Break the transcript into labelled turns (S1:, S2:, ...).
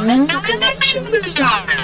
S1: Demon Connections. Demon Demon Demon Connections.
S2: Demon